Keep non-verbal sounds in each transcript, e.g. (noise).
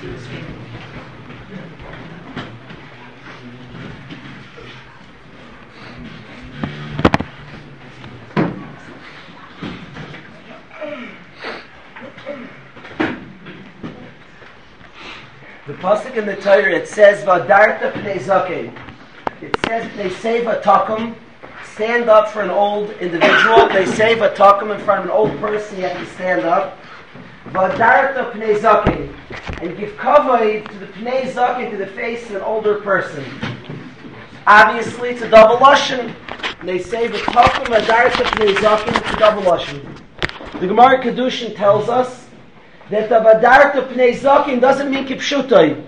The pasuk in the Torah it says Vadarta pnei. It says they save a stand up for an old individual. They save a in front of an old person. You have to stand up. Vadarta pnei zaken, and give kavod to the pnei zaken to the face of an older person. Obviously, it's a double lashon. They say the takum vadarta pnei zaken. It's a double lashon. The Gemara Kedushin tells us that the vadarta pnei zaken doesn't mean kipshutai.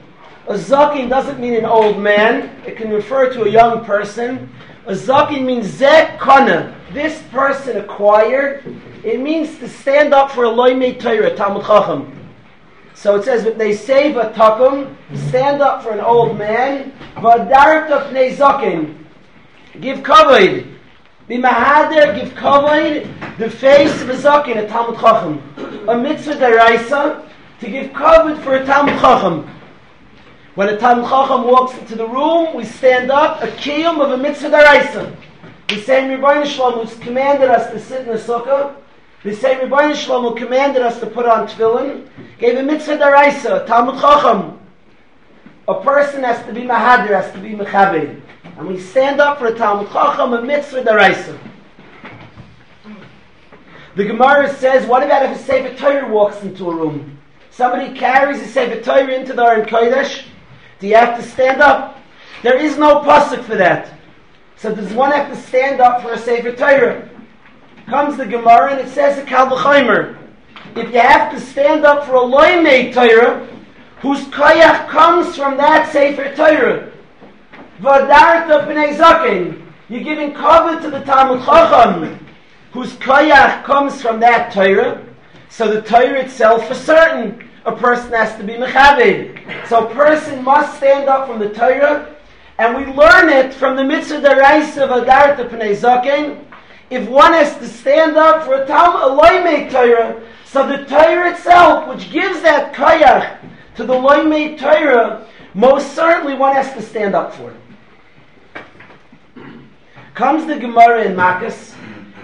A zaken doesn't mean an old man. It can refer to a young person. A zaken means zek kana. This person acquired. It means to stand up for a loymei Torah, Talmud Chacham. So it says that they save a stand up for an old man, vadarta pnei zaken. Give kavod. Be mahader, give kavod, the face of a zaken, a Talmud Chacham. A mitzvah deraisa, to give kavod for a Talmud Chacham. When a Talmud Chacham walks into the room, we stand up, a kiyum of a mitzvah deraisa. The same Rebbeinu Shalom who's commanded us to sit in the sukkah, the same Rebbeinu Shalom who commanded us to put on tefillin, gave a mitzvah deraisa, a Talmud Chacham. A person has to be mahadir, has to be mechabed. And we stand up for a Talmud Chacham, a mitzvah deraisa. The Gemara says, what about if a Sefer Torah walks into a room? Somebody carries a Sefer Torah into the Aron Kodesh. Do you have to stand up? There is no pasuk for that. So does one have to stand up for a Sefer Torah? Comes the Gemara and it says a Kal V'chaimer. If you have to stand up for a Loimei Torah, whose koyach comes from that Sefer Torah, Vadarta Pnei Zaken, you're giving cover to the Talmud Chacham, whose koyach comes from that Torah, so the Torah itself for certain, a person has to be mechaved. So a person must stand up from the Torah, and we learn it from the mitzvah deraisa of Adarta Pnei Zaken. If one has to stand up for a Talmud, a Torah, so the Torah itself, which gives that koyach to the Loimei Torah, most certainly one has to stand up for it. Comes the Gemara in Makkas,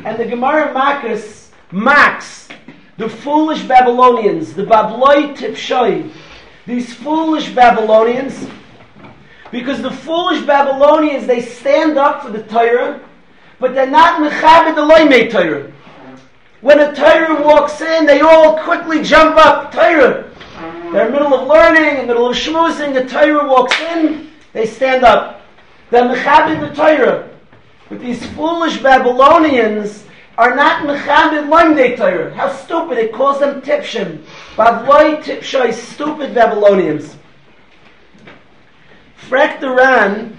and the Gemara in Makkas mocks the foolish Babylonians, the Babloi Tipshoi, these foolish Babylonians, because the foolish Babylonians, they stand up for the Torah, but they're not Mechabed the Loimei Torah. When a Torah walks in, they all quickly jump up, Torah. They're in the middle of learning, in the middle of schmoozing, the Torah walks in, they stand up. They're Mechabed the Torah. But these foolish Babylonians are not Mechabed Loimei Torah. How stupid, it calls them Tipshim. Bavloi Tipshoi, stupid Babylonians. Frek the Ran,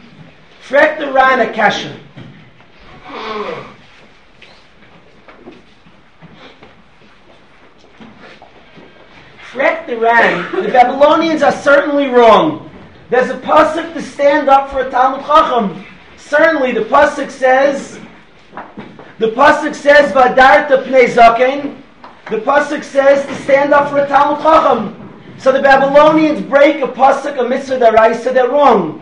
Frek the Ran Akasha. Frek the Ran, the Babylonians are certainly wrong. There's a pasuk to stand up for a Talmud Chacham. Certainly, the pasuk says, the pasuk says, "Vadarta pnei zaken." The pasuk says to stand up for a Talmud Chacham. So the Babylonians break a pasuk, a mitzvah deraisa, they're wrong.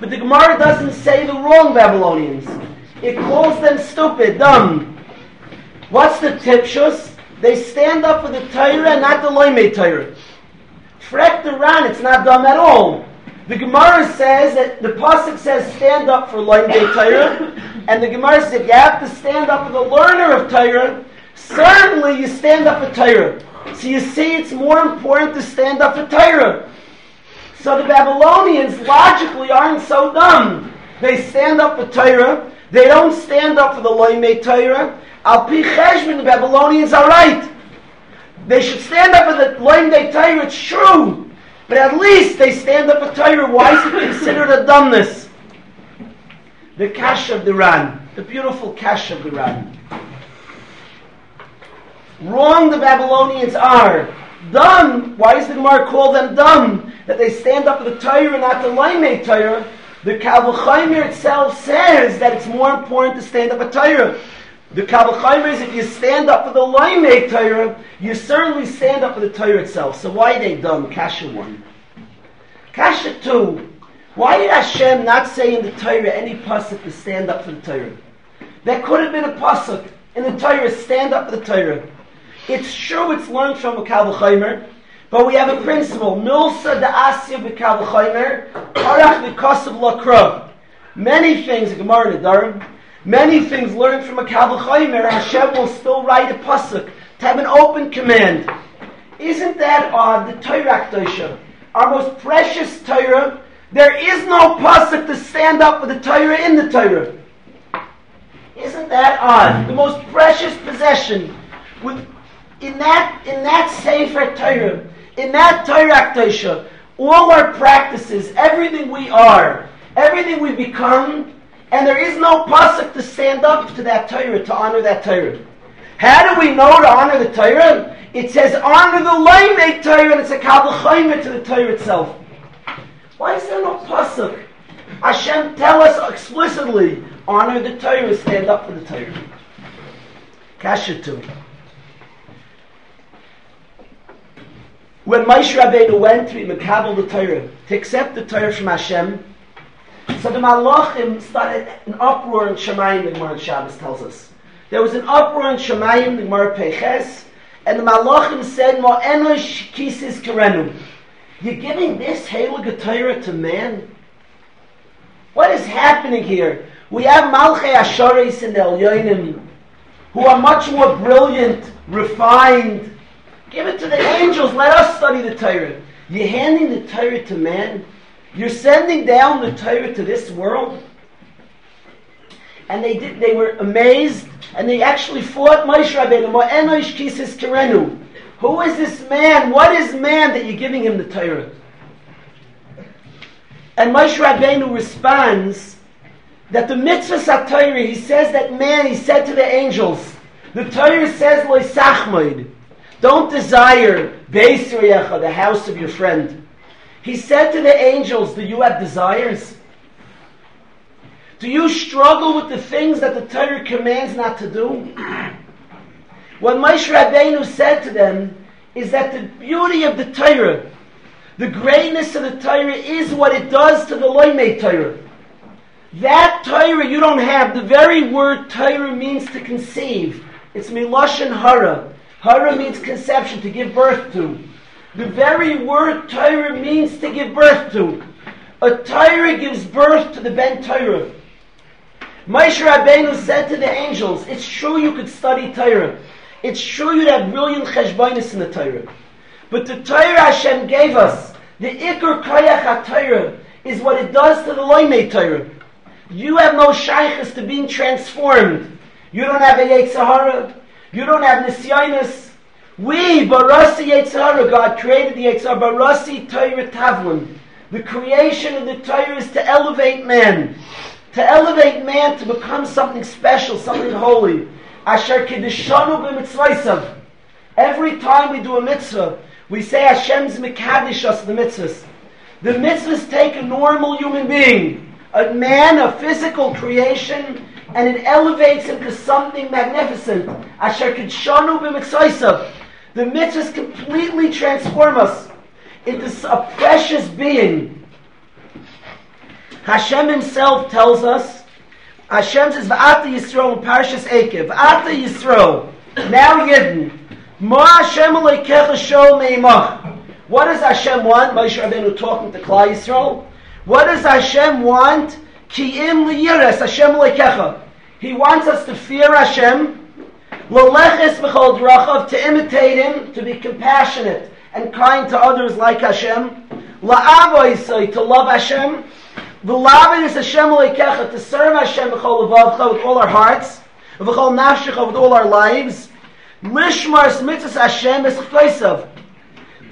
But the Gemara doesn't say the wrong Babylonians. It calls them stupid, dumb. What's the tipshus? They stand up for the Torah, not the Loimei Torah. Frek the Ran, it's not dumb at all. The Gemara says that the pasuk says stand up for Loimei Torah, and the Gemara says if you have to stand up for the learner of Torah, certainly you stand up for Torah. So you see, it's more important to stand up for Torah. So the Babylonians logically aren't so dumb. They stand up for Torah. They don't stand up for the Loimei Torah. Al Pi Cheshbon, the Babylonians are right. They should stand up for the Loimei Torah. It's true. But at least they stand up for Torah. Why is it considered a dumbness? The Kash of the Ran. The beautiful Kash of the Ran. Wrong the Babylonians are. Dumb. Why does the Gemara call them dumb? That they stand up for the Torah, not the Laimei Torah. The Kabbalah itself says that it's more important to stand up for Torah. The Kabbalah is if you stand up for the Laimei Torah, you certainly stand up for the Torah itself. So why they dumb? Kasha one. Kasha 2. Why did Hashem not say in the Torah any pasuk to stand up for the Torah? There could have been a pasuk in the Torah, stand up for the Torah. It's true it's learned from a Chaimer, but we have a principle. Milsa da asya b'Kal Chaimer, parach v'kosav lakra. Many things, Gemara Nedarim, many things learned from a Kal Chaimer, Hashem will still write a pasuk to have an open command. Isn't that odd? The Torah Kedosha, our most precious Torah, there is no pasuk to stand up for the Torah in the Torah. Isn't that odd? The most precious possession. With, in that in that Sefer Torah, in that Torah Kedosha, all our practices, everything we are, everything we become, and there is no pasuk to stand up to that Torah, to honor that Torah. How do we know to honor the Torah? It says honor the Loimei Torah, and it's a Kabbalah to the Torah itself. Why is there no pasuk? Hashem tell us explicitly, honor the Torah, stand up for the Torah. Kasha to When Moshe Rabbeinu went to Mekabel the Torah, to accept the Torah from Hashem, so the Malachim started an uproar in Shemayim, the Gemara Shabbos tells us. There was an uproar in Shemayim, the Gemara Peches, and the Malachim said, Mo enosh kisis kerenu. You're giving this Heilige Torah to man? What is happening here? We have Malchei Asharis and the Elyonim, who are much more brilliant, refined. Give it to the angels. Let us study the Torah. You're handing the Torah to man. You're sending down the Torah to this world. And they did. They were amazed, and they actually fought Moshe Rabbeinu. Who is this man? What is man that you're giving him the Torah? And Moshe Rabbeinu responds that the mitzvah satayri, he says that man, he said to the angels, the Torah says, Loisachmoid, don't desire Beisriyecha, the house of your friend. He said to the angels, do you have desires? Do you struggle with the things that the Torah commands not to do? What Moshe Rabbeinu said to them is that the beauty of the Torah, the greatness of the Torah is what it does to the Loimei Torah. That Torah you don't have, the very word Torah means to conceive. It's Miloshan Hara. Hara means conception, to give birth to. The very word Torah means to give birth to. A Torah gives birth to the Ben Torah. Moshe Rabbeinu said to the angels, it's true you could study Torah. It's true you'd have brilliant cheshbonis in the Torah. But the Torah Hashem gave us, the Iker Kayach HaTorah, is what it does to the Loimei Torah. You have no shaykhs to being transformed. You don't have a Yetzirah. You don't have Nisyonis. We, Barasi Yetzirah, God created the Yetzirah, Barasi Torah Tavlin. The creation of the Torah is to elevate man. To elevate man to become something special, something holy. Asher Kiddishanu b'mitzvaysav. Every time we do a mitzvah, we say Hashem's Mekadish us the mitzvahs. The mitzvahs take a normal human being, a man, a physical creation, and it elevates him to something magnificent. Asher Kiddishanu b'mitzvaysav. The mitzvahs completely transform us into a precious being. Hashem himself tells us Hashem says, V'ata Yisrael Parshas Ekev. V'ata Yisrael. Now Yidden. Ma Hashem aleikecha shol meimach. What does Hashem want? Moshe Rabbeinu talking to Klal Yisrael. What does Hashem want? Ki im liyires Hashem aleikecha. He wants us to fear Hashem. L'leches b'chol drachav. To imitate Him. To be compassionate and kind to others like Hashem. La'avoisai. To love Hashem. V'lavin is Hashem Leikecha, to serve Hashem v'chol levavcha with all our hearts, v'chol nafshecha with all our lives, lishmar mitzvahs Hashem es chtoisav,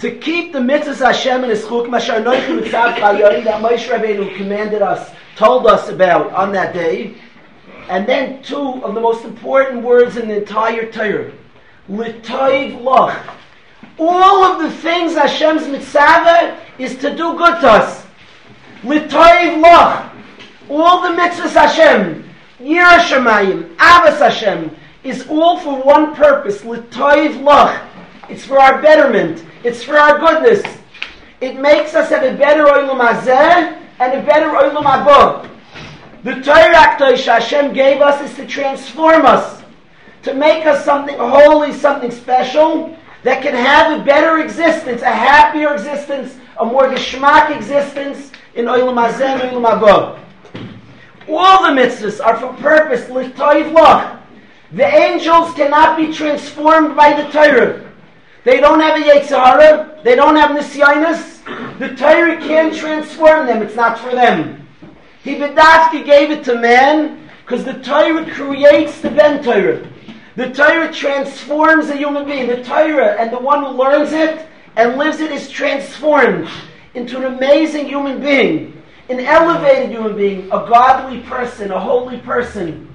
to keep the mitzvahs Hashem in his chuk, noichim mitzav chayorim, that Moshe Rabbeinu commanded us, told us about on that day, and then two of the most important words in the entire Torah, l'toiv loch. All of the things Hashem's mitzvah is to do good to us. L'toiv loch. All the mitzvahs Hashem, Yir Shemayim, Avas Hashem, is all for one purpose. L'toiv loch. It's for our betterment. It's for our goodness. It makes us have a better oilam hazeh and a better oilam haba. The Torah Hashem gave us is to transform us, to make us something holy, something special, that can have a better existence, a happier existence, a more geschmack existence in Olam Hazeh and Olam Haba. All the mitzvahs are for purpose, l'toiv loch. The angels cannot be transformed by the Torah. They don't have a Yetzirah, they don't have Nisyanis. The Torah can't transform them, it's not for them. He Vidavki gave it to man because the Torah creates the Ben Torah. The Torah transforms a human being. The Torah and the one who learns it and lives it is transformed into an amazing human being, an elevated human being, a godly person, a holy person.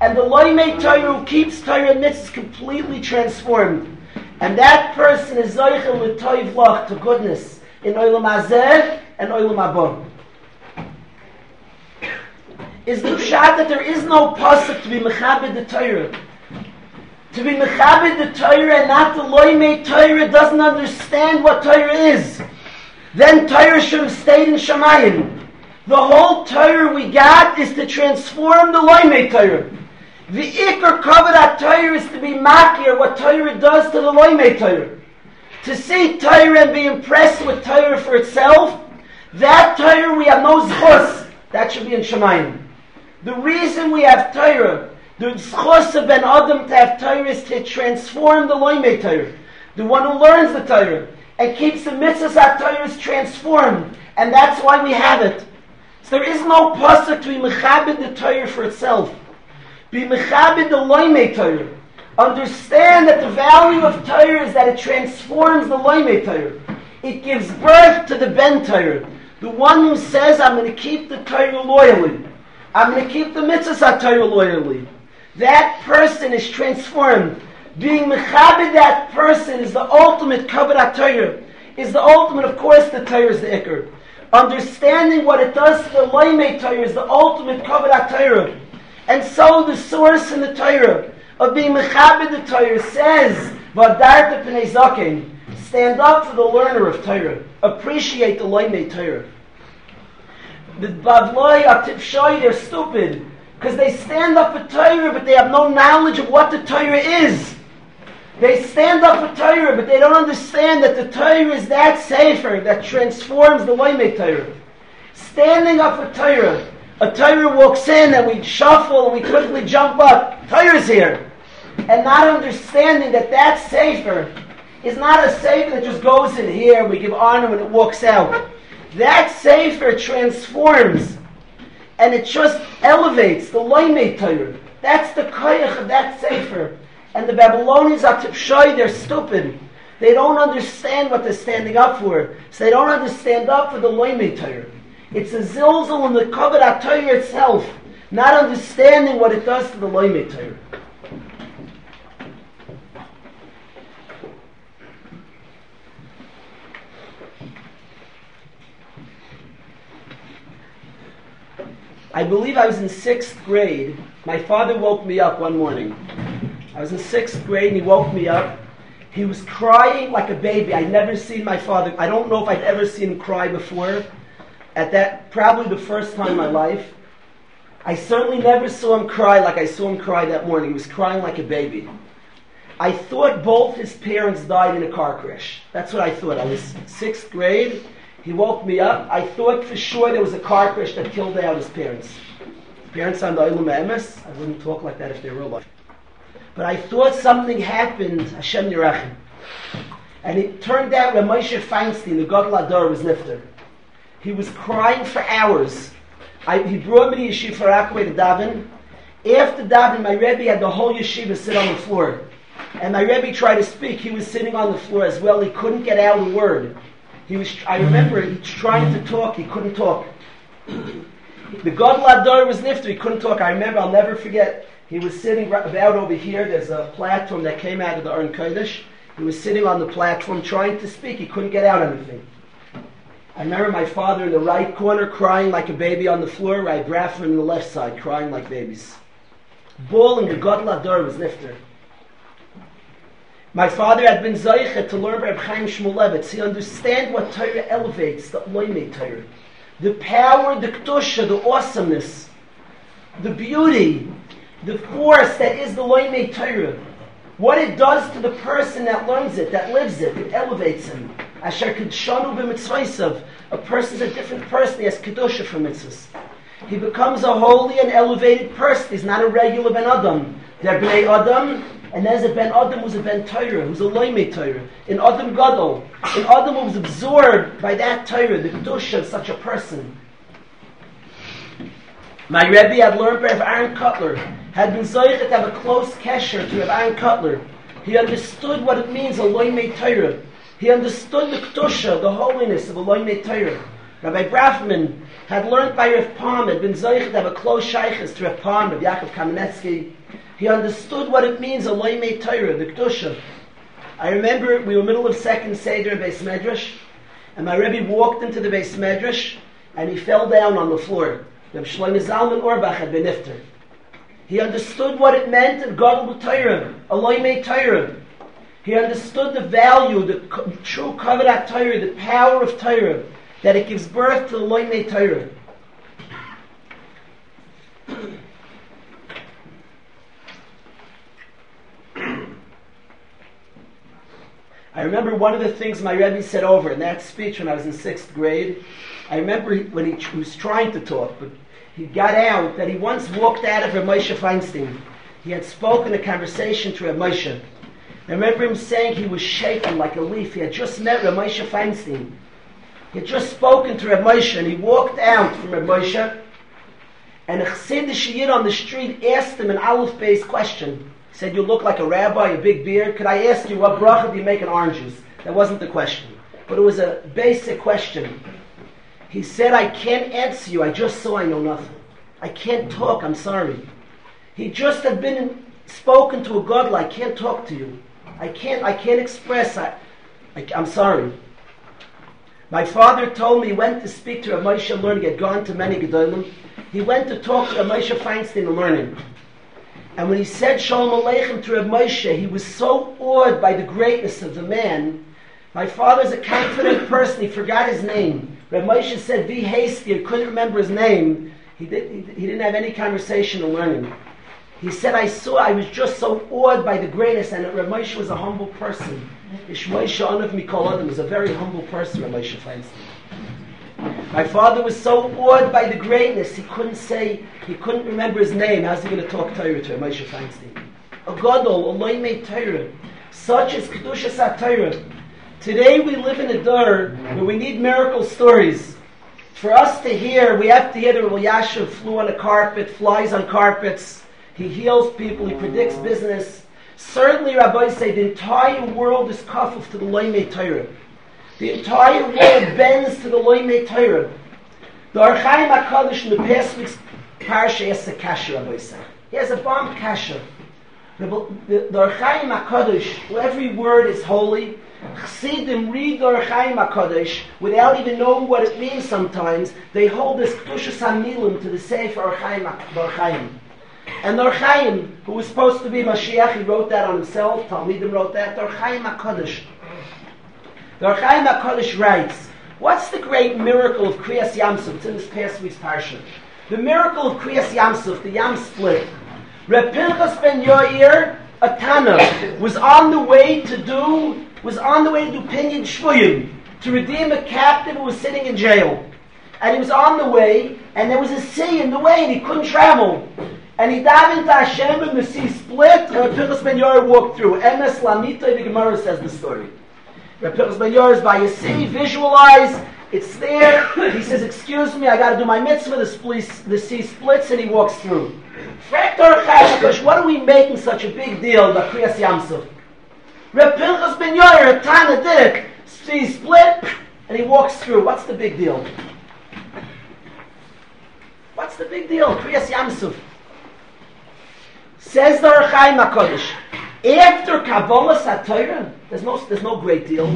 And the Loimei Torah who keeps Torah and mitzvahs completely transformed. And that person is Zoichel L'Toiv Lach, to goodness, in Olam Hazeh and Olam Haba. Is the pshat that there is no pasuk to be mechabed the Torah. To be mechabed the Torah and not the loymei Torah doesn't understand what Torah is. Then Torah should have stayed in Shemayim. The whole Torah we got is to transform the loymei Torah. The ikar kavod Torah is to be makir what Torah does to the loymei Torah. To see Torah and be impressed with Torah for itself, that Torah we have no zchus. That should be in Shemayim. The reason we have Torah the schos of Ben Adam to have Torah is to transform the loimei Torah. The one who learns the Torah and keeps the mitzvahs at Torah is transformed. And that's why we have it. So there is no pasuk to be mechabed the Torah for itself. Be mechabed the loimei Torah. Understand that the value of Torah is that it transforms the loimei Torah. It gives birth to the Ben Torah. The one who says, I'm going to keep the Torah loyally. I'm going to keep the mitzvahs Torah loyally. That person is transformed. Being mechabed that person is the ultimate kavod Torah. Is the ultimate, of course, the Torah is the ikr. Understanding what it does to the loimei Torah is the ultimate kavod Torah. And so the source in the Torah of being mechabed the Torah says, "Vadarta pnei zaken." Stand up for the learner of Torah. Appreciate the loimei Torah. The Bavloi are tipshoy, they're stupid. Because they stand up for Torah, but they have no knowledge of what the Torah is. They stand up for Torah, but they don't understand that the Torah is that safer that transforms the Loimei Torah. Standing up for Torah, a Torah walks in and we shuffle and we quickly jump up. Torah's here. And not understanding that that safer is not a safer that just goes in here, we give honor when it walks out. That safer transforms and it just elevates the loimei Torah. That's the koyach of that sefer. And the Babylonians are tipshoy, they're stupid. They don't understand what they're standing up for. So they don't understand up for the loimei Torah. It's a zilzal in the kavod Torah itself, not understanding what it does to the loimei Torah. I believe I was in sixth grade. My father woke me up one morning. I was in sixth grade and he woke me up. He was crying like a baby. I'd never seen my father. I don't know if I'd ever seen him cry before. At that, probably the first time in my life. I certainly never saw him cry like I saw him cry that morning. He was crying like a baby. I thought both his parents died in a car crash. That's what I thought. I was sixth grade he woke me up. I thought for sure there was a car crash that killed out his parents. Parents on the Olam Emes, I wouldn't talk like that if they were alive. But I thought something happened, Hashem Yerachim. And it turned out when Moshe Feinstein, the Gadol Ador, was nifter. He was crying for hours. I, he brought me to Yeshiva Rockaway to daven. After daven, my Rebbe had the whole yeshiva sit on the floor. And my Rebbe tried to speak. He was sitting on the floor as well. He couldn't get out a word. He was, I mm-hmm. remember he was trying to talk, he couldn't talk. the Gadol Ador was nifter, he couldn't talk. I remember, I'll never forget, he was sitting right about over here, there's a platform that came out of the Aron Kodesh. He was sitting on the platform trying to speak, he couldn't get out anything. I remember my father in the right corner crying like a baby on the floor, Rabbi Brafman in the left side crying like babies. Bawling, the Gadol Ador was nifter. My father had been Zaycha to learn Reb Chaim Shmulevitz. He understand what Torah elevates, the Loime Torah. The power, the Kedusha, the awesomeness, the beauty, the force that is the Loime Torah. What it does to the person that learns it, that lives it, it elevates him. Asher Kedshanu b'mitzvaysav. A person's a different person. He has Kedusha for mitzvahs. He becomes a holy and elevated person. He's not a regular Ben Adam. They're Bnei Adam, and there's a Ben Adam who's a Ben Torah, who's a Loime Torah. In Adam Gadol. In Adam who was absorbed by that Torah, the Kedusha of such a person. My Rebbe had learned by Aaron Kotler, had been Zoichet to have a close kesher to Rav Aaron Kotler. He understood what it means, a Loime Torah. He understood the Kedusha, the holiness of a Loime Torah. Rabbi Brafman had learned by Rav Pam, had been Zoichet to have a close shaykhis to Rav Pam, Rav Yaakov Kamenetsky. He understood what it means, a Loime Torah, the Kedusha. I remember we were middle of second Seder in Beis Medrash, and my Rebbe walked into the Beis Medrash, and he fell down on the floor. Reb Shlomo Zalman Auerbach had been iftar. He understood what it meant in Gadol B'Torah, a Loime Torah. He understood the value, the true Kavadat Torah, the power of Torah, that it gives birth to the Loime Torah. (clears throat) I remember one of the things my Rebbe said over in that speech when I was in sixth grade. I remember when he, he was trying to talk, but he got out that he once walked out of Rav Moshe Feinstein. He had spoken a conversation to Rav Moshe. I remember him saying he was shaking like a leaf. He had just met Rav Moshe Feinstein. He had just spoken to Rav Moshe, and he walked out from Rav Moshe, and a Chassidish Yid on the street asked him an Aleph-based question. He said, you look like a rabbi, a big beard. Could I ask you, what bracha do you make in orange juice? That wasn't the question. But it was a basic question. He said, I can't answer you. I just saw I know nothing. I can't talk. I'm sorry. He just had been spoken to a God. I can't talk to you. I can't. I can't express. I, I, I'm sorry. My father told me he went to speak to Rav Moshe Learning. He had gone to many Gedolim. He went to talk to Rav Moshe Feinstein and learning. And when he said Shalom Aleichem to Rav Moshe, he was so awed by the greatness of the man. My father's a confident person. He forgot his name. Rav Moshe said, "Be hasty." He couldn't remember his name. He, did, he, he didn't have any conversation or learning. He said, "I saw. I was just so awed by the greatness." And Rav Moshe was a humble person. Ishmael Shanav Mikol Adam was a very humble person. Rav Moshe Feinstein. My father was so awed by the greatness, he couldn't say, he couldn't remember his name. How's he going to talk Torah to him? Moshe Feinstein. Oh a Gadol, a Loimei Torah, such as Kedushas Torah. Today we live in a door where we need miracle stories. For us to hear, we have to hear that Yashav flew on a carpet, flies on carpets, he heals people, he predicts business. Certainly, rabbis say the entire world is kafuf to the Loimei Torah. The entire world bends to the Loimei Torah. The Archaim HaKadosh in the past week's parsha has a kasha, Rabbi say. He has a bomb kasha. The, the, the Archaim HaKadosh, every word is holy, Chassidim read the Archaim HaKadosh without even knowing what it means sometimes. They hold this Kedushas HaMilim to the Sefer Archaim HaKadosh. And the Archaim, who was supposed to be Mashiach, he wrote that on himself, Talmidim wrote that, the Archaim HaKadosh. The Archaim HaKadosh writes, What's the great miracle of Kriyas Yamsuf? It's in this past week's parsha. The miracle of Kriyas Yamsuf, the Yam split. Reb Pinchas ben Yair, a Tana, was on the way to do, was on the way to do Pinyin Shvuyim, to redeem a captive who was sitting in jail. And he was on the way, and there was a sea in the way, and he couldn't travel. And he davened to Hashem, and the sea split, and Pinchas ben Yair walked through. Emes Lamita, the Gemara says the story. Pinchas ben Yair is by you sea, visualize, it's there. He says, excuse me, I got to do my mitzvah. The, the sea splits and he walks through. What are we making such a big deal about Kriyas Yamsuf? Reb Pinchas ben Yair, Tana did it. Sea split and he walks through. What's the big deal? What's the big deal? Kriyas Yamsuf. Says the Rechaim HaKadosh, after Kabbalah Satira, there's no, there's no great deal.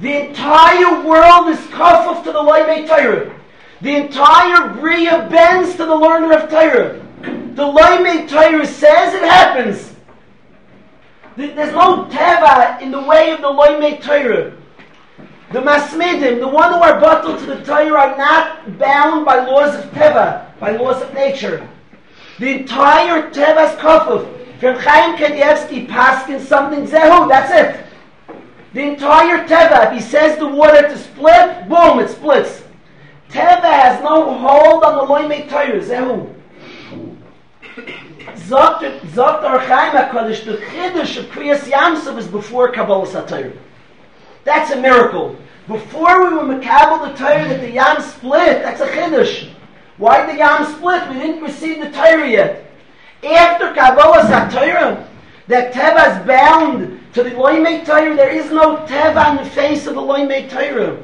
The entire world is kafuf to the Loimei Torah. The entire Bria bends to the learner of Torah. The Loimei Torah says it happens. There's no teva in the way of the loymei Torah. The masmidim, the one who are bottled to the Torah, are not bound by laws of teva, by laws of nature. The entire teva's kafuf, from Chaim Kanievsky paskin something zehu, that's it. The entire teva, if he says the water to split, boom, it splits. Teva has no hold on the loymei Torah, zehu. Zogt our Chaim HaKadosh, the Chiddush of Kriyas Yamsov is before Kabbalah Satayr. That's a miracle. Before we were Makabal the Torah that the Yam split, that's a Chiddush. Why did the Yam split? We didn't receive the Torah yet. After Kabbalah Satayr, that Teva is bound to the Loimei Torah, there is no Teva on the face of the Loimei Torah.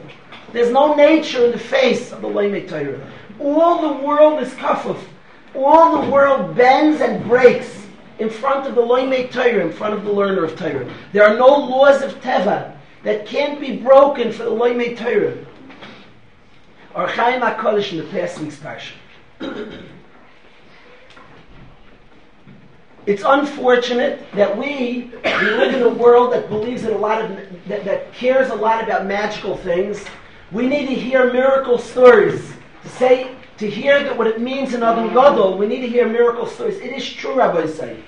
There's no nature in the face of the Loimei Torah. All the world is kafuf. All the world bends and breaks in front of the Loimei Torah, in front of the learner of Torah. There are no laws of Teva that can't be broken for the Loimei Torah. Or Chaim HaKadosh in the past week's parsha. It's unfortunate that we, we live in a world that believes in a lot of, that, that cares a lot about magical things. We need to hear miracle stories to say to hear that what it means in Adam Gadol, we need to hear miracle stories. It is true, Rabbi say,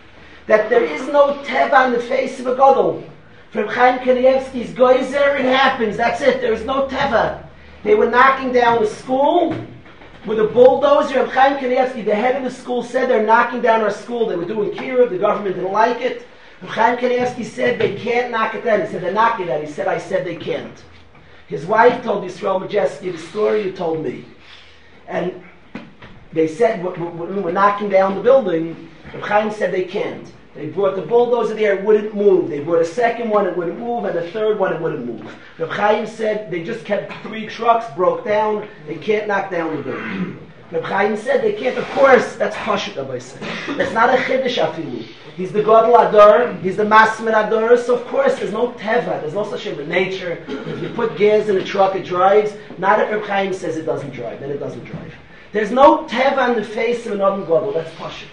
that there is no teva on the face of a Gadol. From Chaim Kanievsky's Geyser, it happens. That's it. There is no teva. They were knocking down the school with a bulldozer. And Chaim Kanievsky, the head of the school, said they're knocking down our school. They were doing Kira. The government didn't like it. And Chaim Kanievsky said they can't knock it down. He said they're knocking it down. He said I said they can't. His wife told Yisrael Majeski the story you told me. And they said, when we're knocking down the building, Reb Chaim said they can't. They brought the bulldozer there, it wouldn't move. They brought a second one, it wouldn't move, and the third one, it wouldn't move. Reb Chaim said they just kept three trucks, broke down, they can't knock down the building. Reb Chaim said they can't, of course, that's Pashut, Rabbi said. That's not a Chiddush afilu. He's the Gadol Ador, he's the Masmer Ador, so of course there's no Teva, there's no such thing nature. If you put gas in a truck, it drives. Not if Reb Chaim says it doesn't drive, then it doesn't drive. There's no teva on the face of an Adam Gadol. That's Pasha.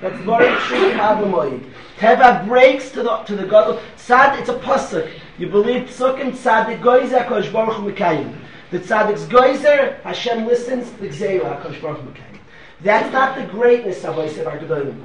That's very true Havamoid. Teva breaks to the, to the Gadol. Sad, it's a pasuk. You believe Psukim, Tzadik Goizer, HaKadosh Baruch Hu Mekayim. The Tzadik's Goizer, Hashem listens, the Gzeira, HaKadosh Baruch Hu Mekayim. That's not the greatness of our Gedolim.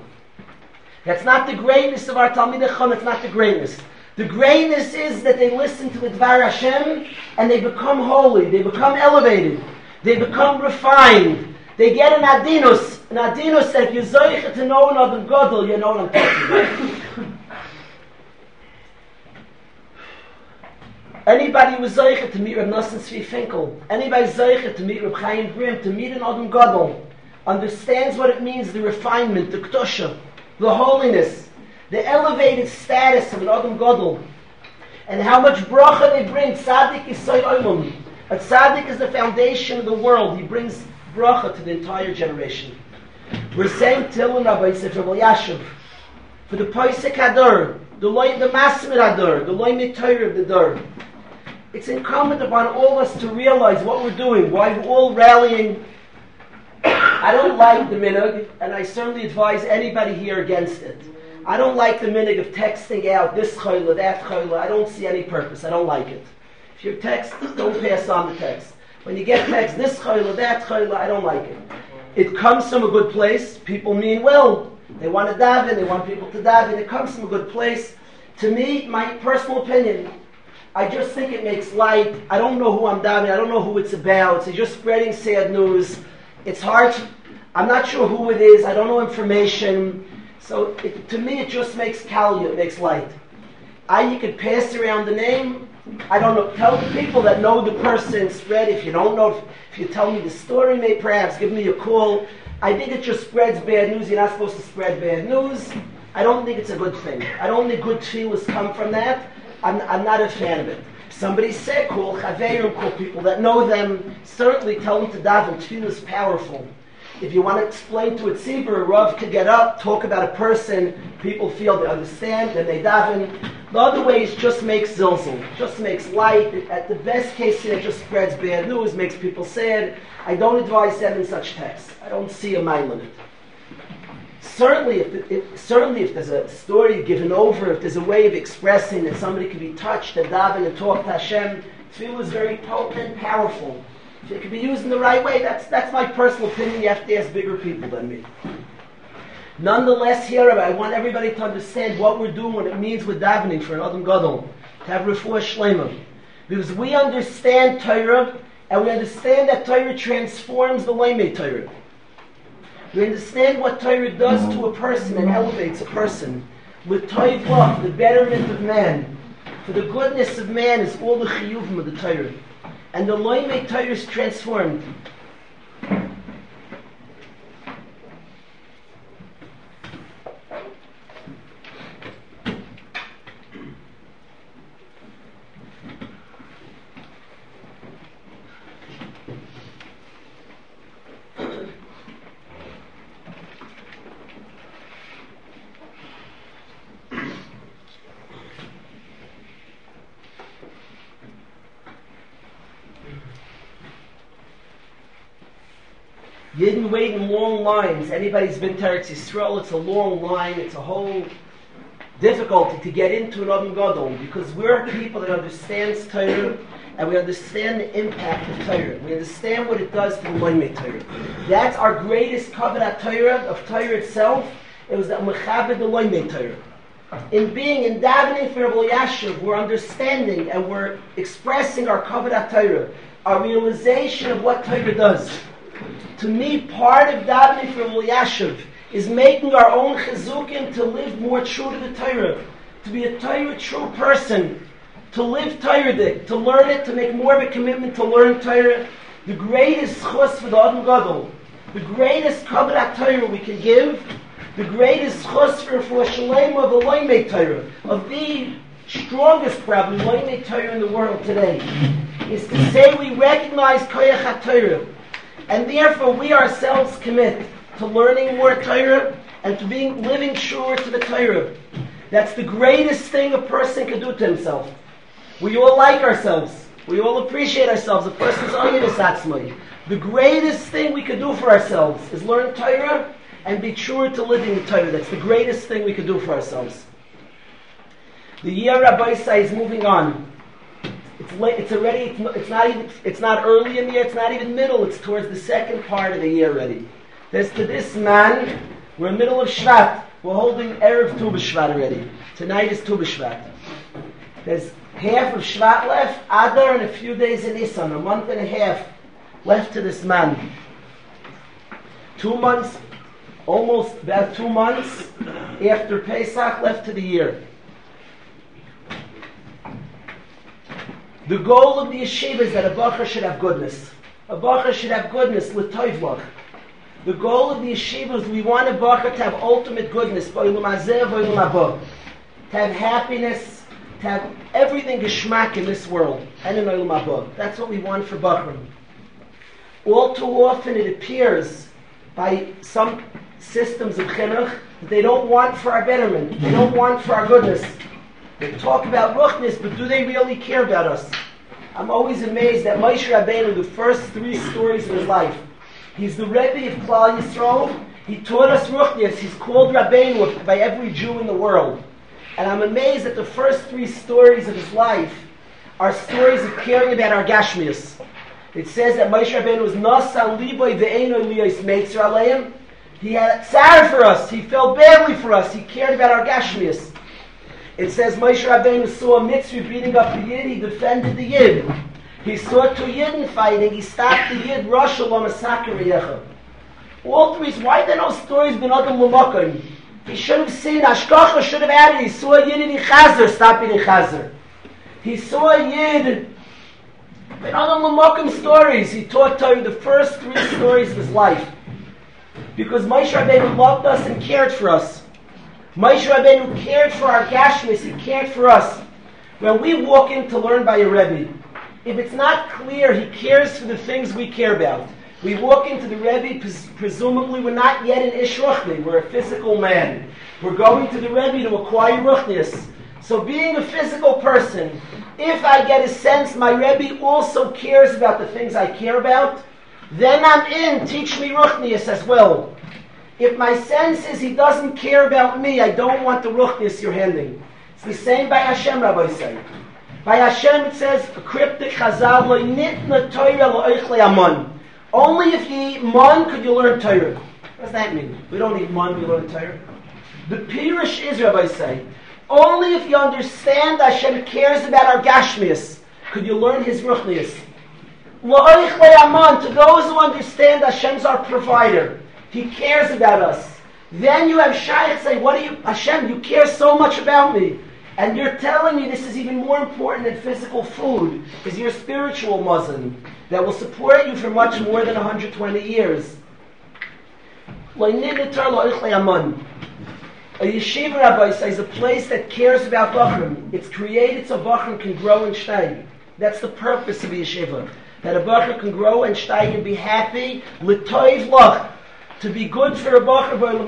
That's not the greatness of our Talmid Chum, it's not the greatness. The greatness is that they listen to the Dvar Hashem and they become holy, they become elevated. They become refined. They get an adinus. An adinus that you zoich to know an Adam Godel, you know what. Anybody who zoich to meet Reb Nosson Tzvi Finkel, anybody zoich to meet Reb Chaim Grim, to meet an Adam Godel, understands what it means, the refinement, the k'tosha, the holiness, the elevated status of an Adam Godel, and how much bracha they bring, tzaddik is soy oimum, A tzaddik is the foundation of the world. He brings bracha to the entire generation. We're saying Tilun Rabbi Yisrael Yashuv for the Poisek Ador, the loy, the Masmir Ador, the loy Torah of the Dor. It's incumbent upon all of us to realize what we're doing, why we're all rallying. (coughs) I don't like the minog, and I certainly advise anybody here against it. I don't like the minog of texting out this chayla, that chayla. I don't see any purpose. I don't like it If your text, don't pass on the text. When you get text, this chayla, that chayla, I don't like it. It comes from a good place. People mean well. They want to daven. They want people to daven. It comes from a good place. To me, my personal opinion, I just think it makes light. I don't know who I'm davening. I don't know who it's about. It's just spreading sad news. It's hard. To, I'm not sure who it is. I don't know information. So it, to me, it just makes kalia. It makes light. I you could pass around the name. I don't know. Tell the people that know the person spread. If you don't know, if, if you tell me the story, may perhaps give me a call. I think it just spreads bad news. You're not supposed to spread bad news. I don't think it's a good thing. I don't think good feelings come from that. I'm, I'm not a fan of it. Somebody said, call chaverim, call people that know them. Certainly tell them to daven. Tefillah is powerful. If you want to explain to a tzibur, a rav could get up, talk about a person, people feel they understand, then they daven. The other ways just makes zilzal, just makes light. At the best case, it just spreads bad news, makes people sad. I don't advise them in such texts. I don't see a mile in it. certainly, if, if, certainly if there's a story given over, if there's a way of expressing that somebody can be touched and daven and talk to Hashem, tefillah is very potent and powerful. If it can be used in the right way, that's, that's my personal opinion. You have to ask bigger people than me. Nonetheless, here I want everybody to understand what we're doing, what it means with davening for an Adam Gadol, to have refuah shlema. Because we understand Torah, and we understand that Torah transforms the Lamei Torah. We understand what Torah does to a person and elevates a person. With Toivah, the betterment of man, for the goodness of man is all the chiyuvim of the Torah. And the Lamei Torah is transformed. You didn't wait in long lines. Anybody's been to Eretz Yisrael, it's a long line, it's a whole difficulty to get into an Adam Gadol because we're people that understands Torah and we understand the impact of Torah. We understand what it does to the Loimei Torah. That's our greatest covenant Torah, of Torah itself. It was that Mechabed the Loimei Torah. In being in davening for Rabbi Yashiv, we're understanding and we're expressing our covenant Torah, our realization of what Torah does to me, part of davening for Yashiv is making our own chizukim to live more true to the Torah, to be a Torah true person, to live Torah, to learn it, to make more of a commitment to learn Torah. The greatest chus for the Adam Gadol, the greatest kabbal Torah we can give, the greatest chus for for Shalem of the Loimei Torah, of the strongest probably Loimei Torah in the world today, is to say we recognize Koyach HaTorah, and therefore, we ourselves commit to learning more Torah and to being living sure to the Torah. That's the greatest thing a person can do to himself. We all like ourselves. We all appreciate ourselves. A person's atzmai. The greatest thing we can do for ourselves is learn Torah and be true to living the Torah. That's the greatest thing we can do for ourselves. The year Rabbi is moving on. Late. It's already. It's not, even. It's not early in the year. It's not even middle. It's towards the second part of the year already. There's to this man. We're in middle of Shvat. We're holding erev Tu B'Shvat already. Tonight is Tu B'Shvat. There's half of Shvat left. Adar and a few days in Nisan. A month and a half left to this man. Two months, almost about two months after Pesach, left to the year. The goal of the yeshiva is that a bacher should have goodness. A bacher should have goodness, l'toivlach. The goal of the yeshiva is we want a bacher to have ultimate goodness, to have happiness, to have everything geschmack in this world, and in olam haba. That's what we want for bacher. All too often it appears by some systems of chinuch that they don't want for our betterment, they don't want for our goodness. They talk about ruchnis, but do they really care about us? I'm always amazed that Moshe Rabbeinu, the first three stories of his life, he's the Rebbe of Klal Yisrael. He taught us ruchnis. He's called Rabbeinu by every Jew in the world. And I'm amazed that the first three stories of his life are stories of caring about our gashmias. It says that Moshe Rabbeinu was nasa liboy ve'eno liyos meitzer aleim. He had sorry for us. He felt badly for us. He cared about our gashmias. It says Moshe Rabbeinu saw a mitzvah beating up the Yid, he defended the Yid. He saw two Yidden fighting, he stopped the Yid, Rosh Hashanah All three, why there no stories been Adam Lamakim? He should have seen, Ashkacha should have added, he saw a Yid in Chazer, stopping in Chazer. He saw a Yid, but Adam Lamakim stories, he taught Torah the first three stories of his life. Because Moshe Rabbeinu loved us and cared for us. Moshe Rabbeinu cared for our gashmis, he cared for us. When we walk in to learn by a Rebbe, if it's not clear he cares for the things we care about, we walk into the Rebbe, pres- presumably we're not yet an Ish we're a physical man. We're going to the Rebbe to acquire Ruchnius. So being a physical person, if I get a sense my Rebbe also cares about the things I care about, then I'm in, teach me Ruchnius as well. If my sense is he doesn't care about me, I don't want the ruchnis you're handing. It's the same by Hashem, Rabbi say. By Hashem it says, cryptic chazal lo nitna lo eichle amon. Only if you eat mon could you learn Torah. What does that mean? We don't eat mon, we learn Torah. The Pirish is, Rabbi say, only if you understand Hashem cares about our gashmias could you learn His ruchnias. Lo eichle amon, to those who understand Hashem's our provider. He cares about us. Then you have Shaykh say, what do you, Hashem, you care so much about me. And you're telling me this is even more important than physical food, is your spiritual muzzin that will support you for much more than 120 years. A yeshiva rabbi says a place that cares about Bachrim. It's created so Bachrim can grow and stay. That's the purpose of a yeshiva. That a Bachrim can grow and stay and be happy. L'toiv. To be good for a Bachrim,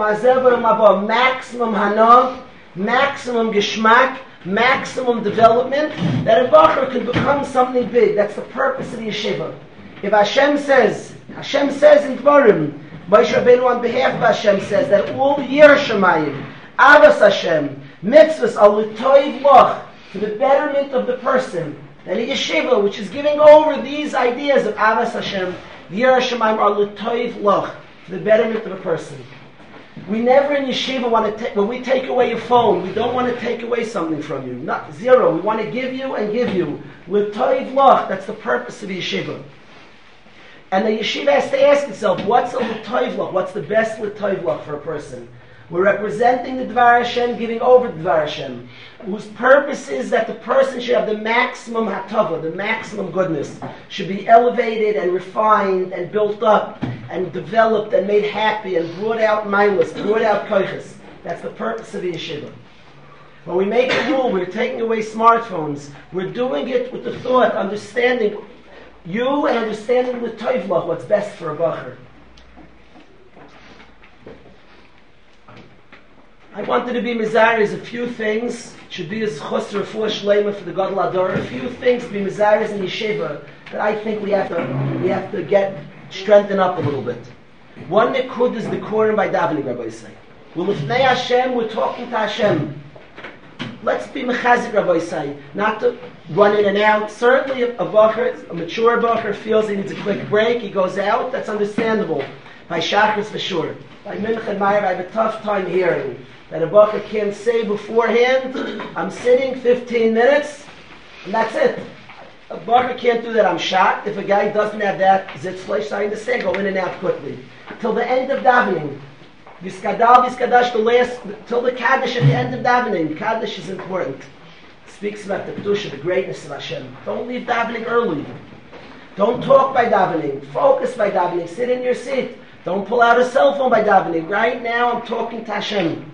maximum hana, maximum geschmack, maximum development, that a bacher can become something big. That's the purpose of the yeshiva. If Hashem says, Hashem says in Dvarim, Moshe Rabbeinu on behalf of Hashem says that all year Shemayim, Avas Hashem, mitzvahs are l'toiv loch, for the betterment of the person, and a yeshiva, which is giving over these ideas of Avas Hashem, Yer Shemayim are l'toiv loch, the betterment of a person. We never in yeshiva want to take, when we take away your phone, we don't want to take away something from you. Not zero. We want to give you and give you. L'toiv loch, that's the purpose of the yeshiva. And the yeshiva has to ask itself, what's a l'toiv loch? What's the best l'toiv loch for a person? We're representing the Dvar Hashem, giving over the Dvar Hashem, whose purpose is that the person should have the maximum hatava, the maximum goodness, should be elevated and refined and built up and developed and made happy and brought out mindless, brought out koiches. That's the purpose of the yeshiva. When we make a rule, we're taking away smartphones. We're doing it with the thought, understanding you and understanding the toivlach, what's best for a bacher. I wanted to be Mizaris a few things. Should be as chosr for shlema for the God Lador. A few things to be Mizaris in Yeshiva that I think we have to we have to get strengthen up a little bit. One nikud is the Koran by davening, Rabbi say. Well, if Nei Hashem, we're talking to Hashem. Let's be mechazik, Rabbi say, not to run in and out. Certainly, a bacher, a mature bacher, feels he needs a quick break. He goes out. That's understandable. By shachris for sure. By mincha Meir, I have a tough time hearing that a bacher can't say beforehand, I'm sitting 15 minutes, and that's it. A bacher can't do that, I'm shot. If a guy doesn't have that zitzfleish, I understand, go in and out quickly. Till the end of davening. Viskadal, viskadash, the last, till the kaddish at the end of davening. Kaddish is important. It speaks about the kedusha, the greatness of Hashem. Don't leave davening early. Don't talk by davening. Focus by davening. Sit in your seat. Don't pull out a cell phone by davening. Right now, I'm talking to Hashem.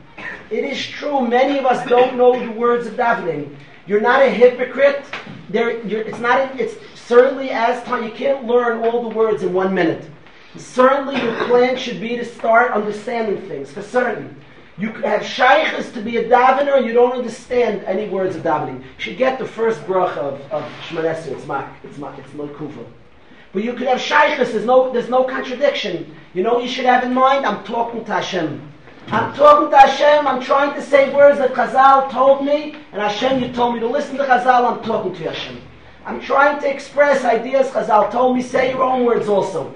It is true, many of us don't know the words of davening. You're not a hypocrite. There, it's not. It's certainly as time. You can't learn all the words in one minute. Certainly, your plan should be to start understanding things for certain. You have shaykhs to be a davener, you don't understand any words of davening. You should get the first bracha of, of Shmonesri. It's mak. It's mak. It's kufa. But you could have shaykhs. There's no. There's no contradiction. You know. You should have in mind. I'm talking to Hashem. I'm talking to Hashem, I'm trying to say words that Chazal told me, and Hashem, you told me to listen to Chazal, I'm talking to Hashem. I'm trying to express ideas Chazal told me, say your own words also.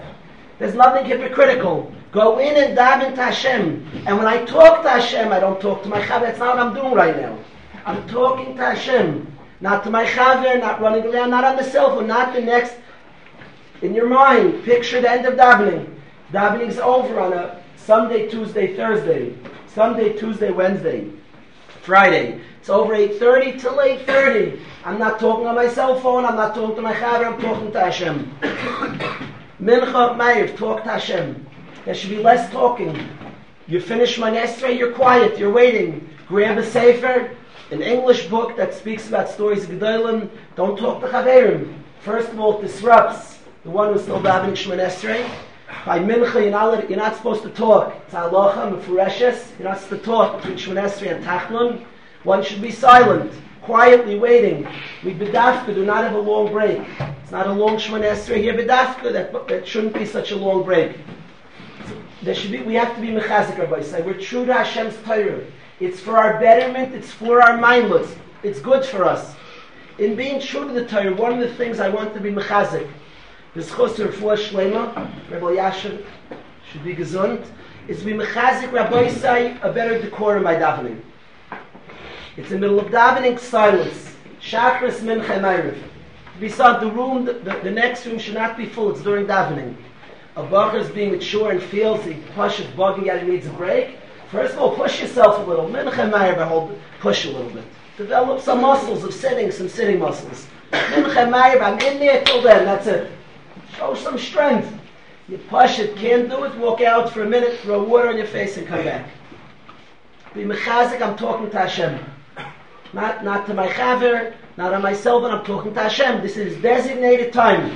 There's nothing hypocritical. Go in and dive into Hashem. And when I talk to Hashem, I don't talk to my Chaver. That's not what I'm doing right now. I'm talking to Hashem. Not to my Chaver, not running around, not on the cell phone, not the next. In your mind, picture the end of davening. Davening's over on a Sunday, Tuesday, Thursday, Sunday, Tuesday, Wednesday, Friday. It's over 8.30 till 8.30. I'm not talking on my cell phone, I'm not talking to my chaver, I'm talking to Hashem. (coughs) Mincha Meir, talk to Hashem. There should be less talking. You finish my Esrei, you're quiet, you're waiting. Grab a Sefer, an English book that speaks about stories of Gedolim. Don't talk to Chaverim. First of all, it disrupts the one who's still davening Shemon Esrei. By mincha, you're not, you're not supposed to talk. It's halacha, mefureshes. You're not supposed to talk between Shmonesri and Tachnun. One should be silent, quietly waiting. We bedafka do not have a long break. It's not a long Shmonesri here bedafka. That, that shouldn't be such a long break. there should be, we have to be mechazik, Rabbi say. We're true to Hashem's Torah. It's for our betterment, it's for our mindless. It's good for us. In being true to the Torah, one of the things I want to be mechazik, this chosser for Shlema, Rabbi Yashin, should be gesund, is be mechazik, Rabbi say, a better decorum by davening. It's in the middle of davening silence. Shachris mincha ma'ariv. Beside the room, the, the, the next room should not be full. It's during davening. A bacher is being mature and feels he push is bugging out, he needs a break. First of all, push yourself a little. Mincha ma'ariv, hold, push a little bit. Develop some muscles of sitting, some sitting muscles. Mincha ma'ariv, I'm in there till then. That's it. Show some strength. You push it, can't do it, walk out for a minute, throw water on your face and come back. Be mechazik, I'm talking to Hashem. Not, not to my chaver, not on myself, and I'm talking to Hashem. This is designated time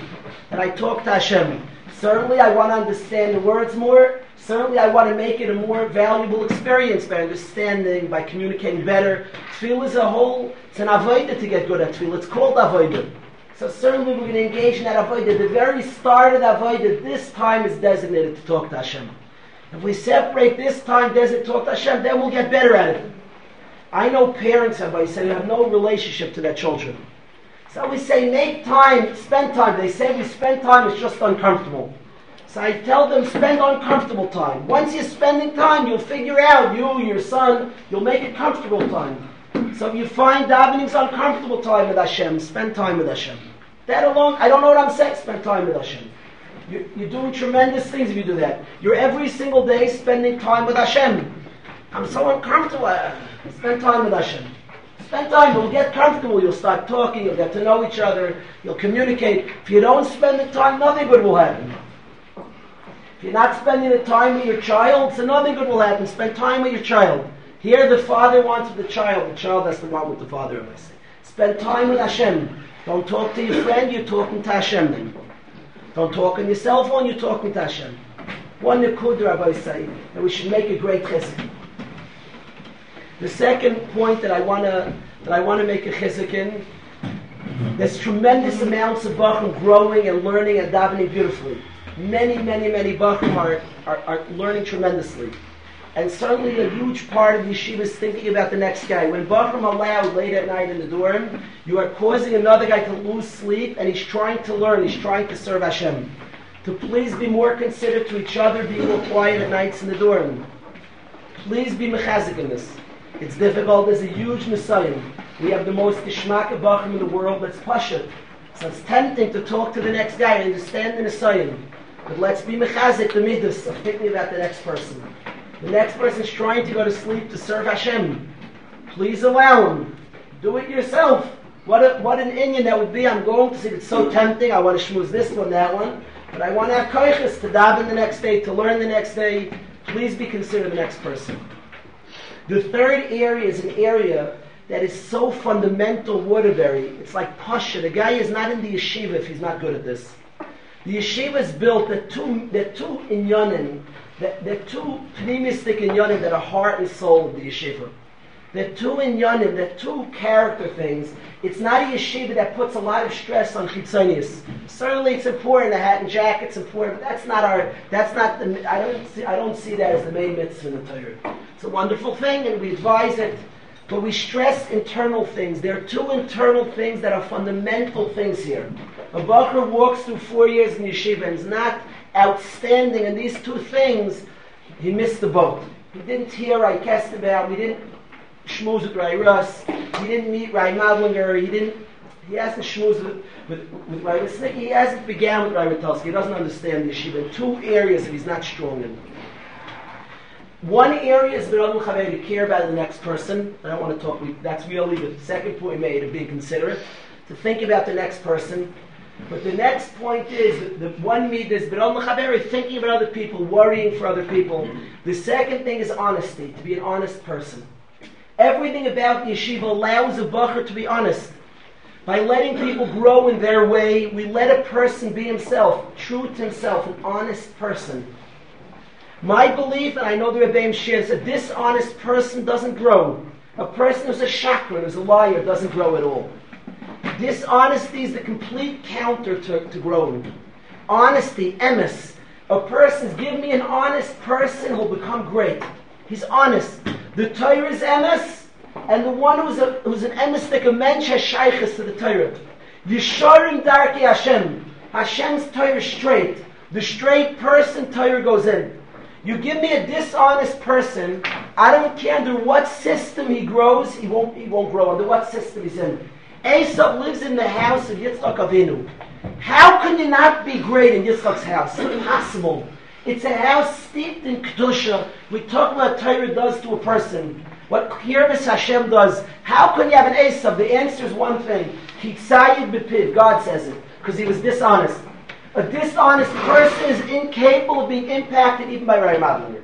that I talk to Hashem. Certainly I want to understand the words more. Certainly I want to make it a more valuable experience by understanding, by communicating better. Tefillah is a whole, it's an avodah to get good at tefillah. It's called avodah. So certainly we're going to engage in that avodah. The very start of the avodah, this time is designated to talk to Hashem. If we separate this time, designated to talk to Hashem, then we'll get better at it. I know parents have, I say, have no relationship to their children. So we say, make time, spend time. They say we spend time, it's just uncomfortable. So I tell them, spend uncomfortable time. Once you're spending time, you'll figure out, you, your son, you'll make it comfortable time. So if you find davening's uncomfortable time with Hashem, spend time with Hashem. That alone, I don't know what I'm saying, spend time with Hashem. You're, you're doing tremendous things if you do that. You're every single day spending time with Hashem. I'm so uncomfortable. Spend time with Hashem. Spend time, you'll get comfortable, you'll start talking, you'll get to know each other, you'll communicate. If you don't spend the time, nothing good will happen. If you're not spending the time with your child, so nothing good will happen. Spend time with your child. Here the father wants the child, the child has to want with the father, I say. Spend time with Hashem. Don't talk to your friend, you're talking to Hashem. Don't talk on your cell phone, you're talking to Hashem. One Nikud, Rabbi say, that we should make a great chesed. The second point that I want to that I want to make a chizuk in, there's tremendous amounts of bachim growing and learning and davening beautifully. Many, many, many bachim are, are, are learning tremendously. And certainly a huge part of yeshiva is thinking about the next guy. When bachim allowed late at night in the dorm, you are causing another guy to lose sleep, and he's trying to learn, he's trying to serve Hashem. To please be more considerate to each other, be more quiet at nights in the dorm. Please be mechazik in this. It's difficult. There's a huge Messiah. We have the most geschmack of Bachim in the world. Let's push it. So it's tempting to talk to the next guy and understand the Messiah. But let's be mechazik the midas of thinking about the next person. The next person is trying to go to sleep to serve Hashem. Please allow him. Do it yourself. What, a, what an Indian that would be. I'm going to see it's so tempting. I want to schmooze this one, that one. But I want to have to daven the next day, to learn the next day. Please be considered the next person. The third area is an area that is so fundamental Waterbury. It's like Pasha. The guy is not in the yeshiva if he's not good at this. The yeshiva is built that two that two inyanim, that that two pneumistic inyanim that are heart and soul of the yeshiva. The two inyanim, the two character things. It's not a yeshiva that puts a lot of stress on chitzonius. Certainly, it's important. A hat and jacket's important, but that's not our. That's not the. I don't see. I don't see that as the main mitzvah in the Torah. It's a wonderful thing, and we advise it. But we stress internal things. There are two internal things that are fundamental things here. A Bacher walks through four years in yeshiva and is not outstanding in these two things. He missed the boat. He didn't hear I cast about. He didn't schmooze with Rai Russ. He didn't meet Rai Madlinger. He didn't. He hasn't schmoozed with, with, with Rai He hasn't began with Rai Ritulsky. He doesn't understand the yeshiva. Two areas that he's not strong in. One area is Birad Chaver, to care about the next person. I don't want to talk, that's really the second point made of being considerate, to think about the next person. But the next point is, the one need is Birad Chaver, thinking about other people, worrying for other people. The second thing is honesty, to be an honest person. Everything about the yeshiva allows a bacher to be honest. By letting people grow in their way, we let a person be himself, true to himself, an honest person. My belief, and I know the Rebbeim shares, a dishonest person doesn't grow. A person who's a shakran, who's a liar, doesn't grow at all. Dishonesty is the complete counter to, to growing. Honesty, emes, A person, give me an honest person who'll become great. He's honest. The Torah is emes, and the one who's, a, who's an emistic, a mensch has shaykhs to the Torah. Yisharim darki Hashem. Hashem's Torah straight. The straight person, Torah goes in. You give me a dishonest person, I don't care under what system he grows, he won't, he won't grow, under what system he's in. Esav lives in the house of Yitzchak Avinu. How can you not be great in Yitzchak's house? Impossible. It's a house steeped in Kedusha. We talk about what Torah does to a person. What Kirvis Hashem does. How can you have an Esav? The answer is one thing. Hitzayid bepiv. God says it. Because he was dishonest. A dishonest person is incapable of being impacted even by Ray Madlinger.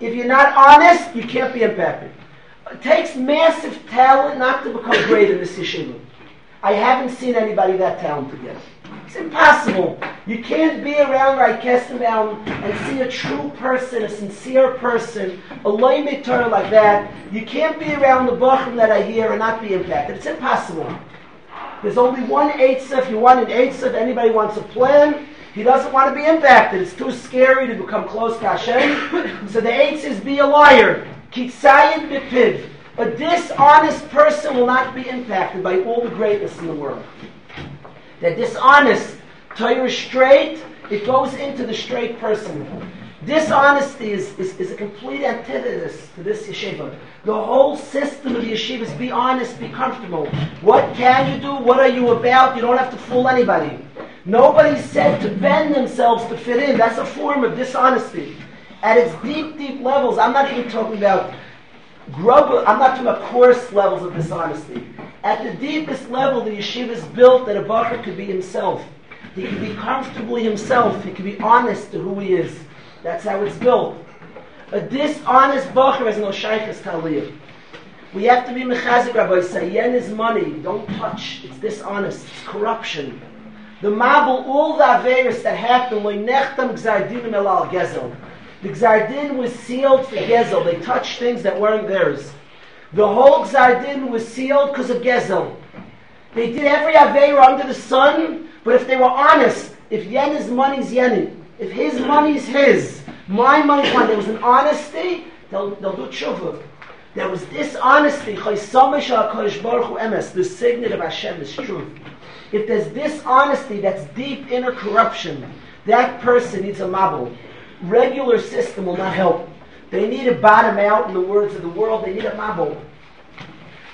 If you're not honest, you can't be impacted. It takes massive talent not to become great in this yeshiva. I haven't seen anybody that talented yet. It's impossible. You can't be around Rai Kestenbaum and see a true person, a sincere person, a loy Torah like that. You can't be around the Bachim that I hear and not be impacted. It's impossible. There's only one. If you want an Eitzah, if anybody wants a plan, he doesn't want to be impacted. It's too scary to become close to Hashem. (coughs) so the Eitzah is be a liar. Kitzayin bipiv. A dishonest person will not be impacted by all the greatness in the world. They're dishonest. Torah straight, it goes into the straight person. Dishonesty is, is, is a complete antithesis to this yeshiva. The whole system of the yeshiva is be honest, be comfortable. What can you do? What are you about? You don't have to fool anybody. Nobody said to bend themselves to fit in. That's a form of dishonesty. At its deep, deep levels, I'm not even talking about grub, I'm not talking about coarse levels of dishonesty. At the deepest level, the yeshiva is built that a bacher could be himself. He can be comfortably himself. He can be honest to who he is. That's how it's built. A dishonest bacher has no shaykhs taliyah. We have to be mechazik, Rabbi say, yen is money, don't touch, it's dishonest, it's corruption. The mabul, all the averis that happen, loy nechtam gzardinim elal gezel. The gzardin was sealed for gezel, they touched things that weren't theirs. The whole gzardin was sealed because of gezel. They did every Aveira under the sun, but if they were honest, if yen is money is yen, if his money is his, my money is mine, there was an honesty, they'll, they'll do tshuva. There was dishonesty, the signet of Hashem is truth. If there's dishonesty, that's deep inner corruption. That person needs a mabul. Regular system will not help. them. They need to bottom out, in the words of the world, they need a mabul.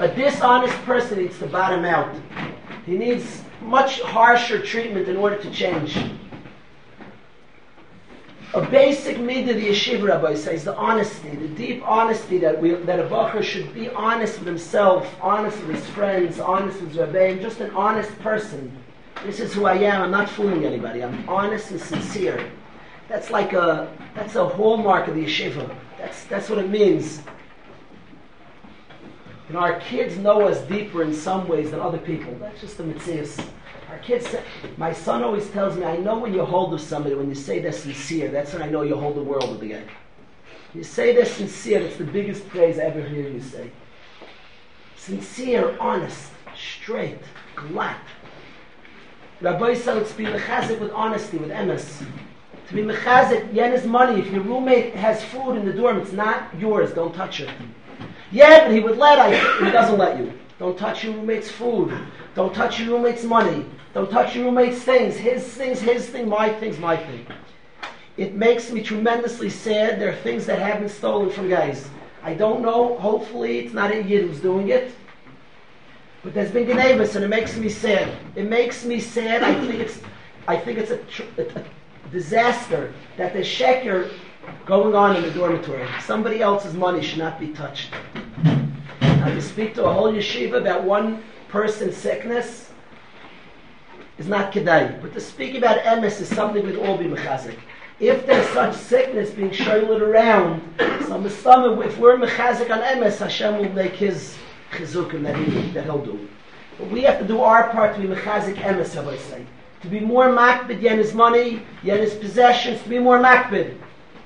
A dishonest person needs to bottom out. He needs much harsher treatment in order to change. A basic midah the yeshiva rabbi says the honesty, the deep honesty that we, that a bacher should be honest with himself, honest with his friends, honest with his rabbi, just an honest person. This is who I am. I'm not fooling anybody. I'm honest and sincere. That's like a that's a hallmark of the yeshiva. That's that's what it means. You know, our kids know us deeper in some ways than other people. That's just the mitzvahs. Our kids, my son always tells me, I know when you hold with somebody, when you say they're sincere, that's when I know you hold the world with the guy. You say they're sincere, it's the biggest praise I ever hear you say. Sincere, honest, straight, glad. Rabbi be mechazik with honesty, with emes. To be mechazik, yen is money. If your roommate has food in the dorm, it's not yours, don't touch it. Yeah, but he would let, I, he doesn't let you. Don't touch your roommate's food. Don't touch your roommate's money. Don't touch your roommate's things. His things, his thing, my things, my thing. It makes me tremendously sad. There are things that have been stolen from guys. I don't know. Hopefully, it's not a yid who's doing it. But there's been Genevis, and it makes me sad. It makes me sad. I think it's, I think it's a, a, a disaster that the sheker going on in the dormitory. Somebody else's money should not be touched. Now, you speak to a whole yeshiva about one person's sickness, is not kedai. But to speak about emes is something we'd all be mechazik. If there's such sickness being shoyled around, so Mistama, if we're mechazik on emes, Hashem will make his chizukim that, he, that he'll do. But we have to do our part to be mechazik emes, I say. To be more makbid yen his money, yen his possessions, to be more makbid.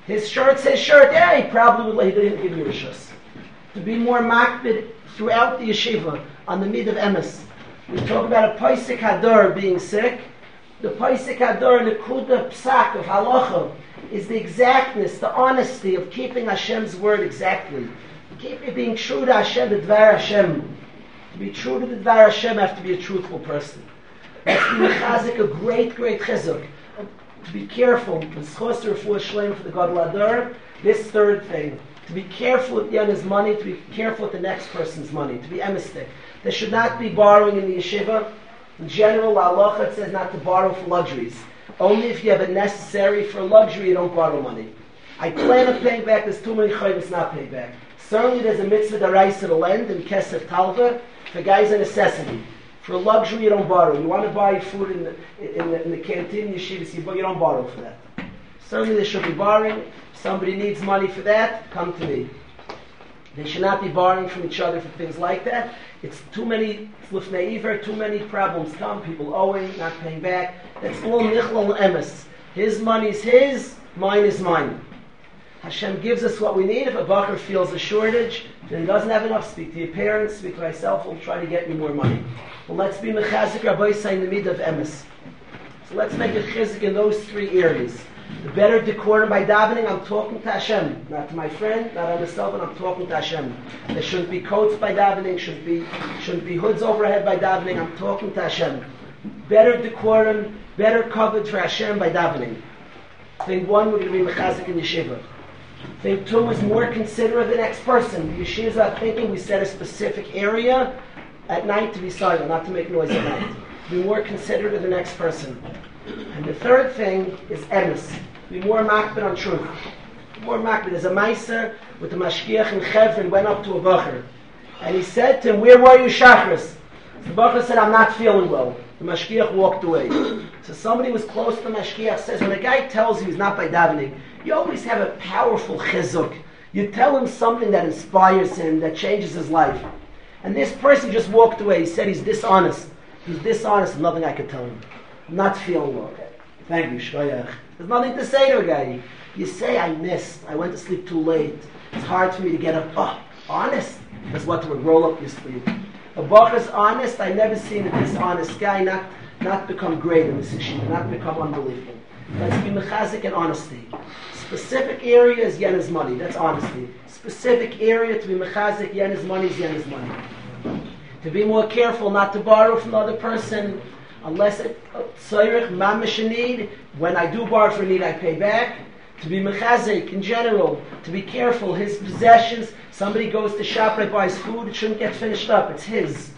His shirt says shirt, yeah, he probably would, like, he didn't give you a shus. To be more makbid throughout the yeshiva on the mid of emes. We talk about a Paisik Hadar being sick. The Paisik Hadar in the Kuda Psak of Halacha is the exactness, the honesty of keeping Hashem's word exactly. Keep being true to Hashem, the Dvar Hashem. To be true to the Dvar Hashem, have to be a truthful person. That's a great, great chizuk. Be careful, the schos refuah shleim for the Gadol Hador, this third thing. To be careful with Yana's money, to be careful with the next person's money, to be emistic. There should not be borrowing in the yeshiva. In general, Allah says not to borrow for luxuries. Only if you have it necessary for luxury, you don't borrow money. I plan on paying back, there's too many chayvahs not pay back. Certainly there's a mitzvah rise to lend in Kesef Talva for guys a necessity. For luxury, you don't borrow. You want to buy food in the, in the, in the canteen, yeshivas, you, you don't borrow for that. Certainly there should be borrowing. If somebody needs money for that, come to me. They should not be borrowing from each other for things like that. It's too many lifnei too many problems come, people owing, not paying back. That's all nichlal emes. His money is his, mine is mine. Hashem gives us what we need. If a bacher feels a shortage, then he doesn't have enough, speak to your parents, speak to myself, we'll try to get you more money. Well, let's be mechazik Rabbi saying the mid of emes. So let's make a chizik in those three areas. The better decorum by davening, I'm talking to Hashem. Not to my friend, not on myself, but I'm talking to Hashem. There shouldn't be coats by davening, shouldn't be, shouldn't be hoods overhead by davening, I'm talking to Hashem. Better decorum, better covered for Hashem by davening. Thing one, we're going to be mechazik in yeshiva. Thing two is more considerate of the next person. The yeshivas are thinking we set a specific area at night to be silent, not to make noise at night. Be more considerate of the next person. And the third thing is emes. Be more makbid on truth. More makbid. There's a meiser with the mashgiach in Chevron went up to a bacher. And he said to him, where were you Shachris? The bacher said, I'm not feeling well. The mashgiach walked away. So somebody was close to the mashgiach says, when a guy tells you he's not by davening, you always have a powerful chizuk. You tell him something that inspires him, that changes his life. And this person just walked away. He said he's dishonest. He's dishonest, nothing I could tell him. I'm not feeling well. Thank you, Shkoyach. There's nothing to say to a guy. You say, I missed. I went to sleep too late. It's hard for me to get up. Oh, honest? That's what would roll up your sleeve. A Bach is honest. I never seen a dishonest guy not, not become great in this issue, not become unbelievable. Let's be mechazik and honesty. Specific area is yen is money. That's honesty. Specific area to be mechazik, yen is money is yen is money. To be more careful not to borrow from the other person unless it uh, tzayrich mamish need. When I do borrow for need, I pay back. To be mechazik in general, to be careful. His possessions. Somebody goes to shop, right, buys food. It shouldn't get finished up. It's his.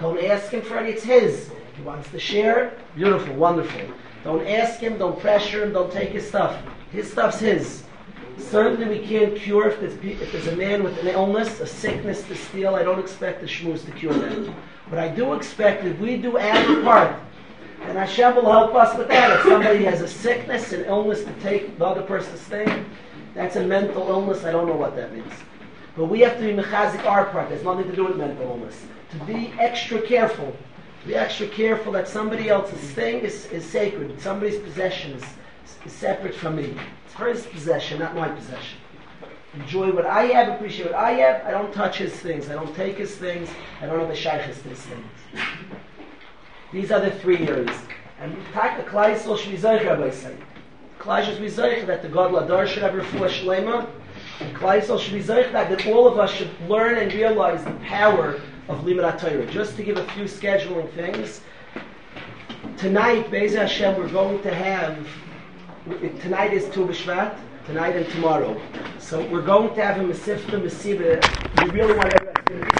Don't ask him for any. It's his. He wants to share. Beautiful, wonderful. Don't ask him. Don't pressure him. Don't take his stuff. His stuff's his. Certainly, we can't cure if there's, if there's a man with an illness, a sickness to steal. I don't expect the shmooze to cure that. But I do expect if we do our part, and Hashem will help us with that. If somebody has a sickness, an illness to take the other person's thing, that's a mental illness. I don't know what that means. But we have to be mechazik our part. There's nothing to do with mental illness. To be extra careful. To be extra careful that somebody else's thing is, is sacred. Somebody's possession is, separate from me. It's his possession, not my possession. Enjoy what I have, appreciate what I have. I don't touch his things. I don't take his things. I don't have a shaykhis to his things. These are the three areas. And tak should be Zoich, Rabbi say. Klaisel should be Zoich, that the Gadol Hador should have refuah shlema. And Klaisel should be Zoich, that, that all of us should learn and realize the power of Limit Torah. Just to give a few scheduling things. Tonight, Be'ez Hashem, we're going to have tonight is Tu B'Shvat, tonight and tomorrow. So we're going to have a Masifta Masiba. We really want everybody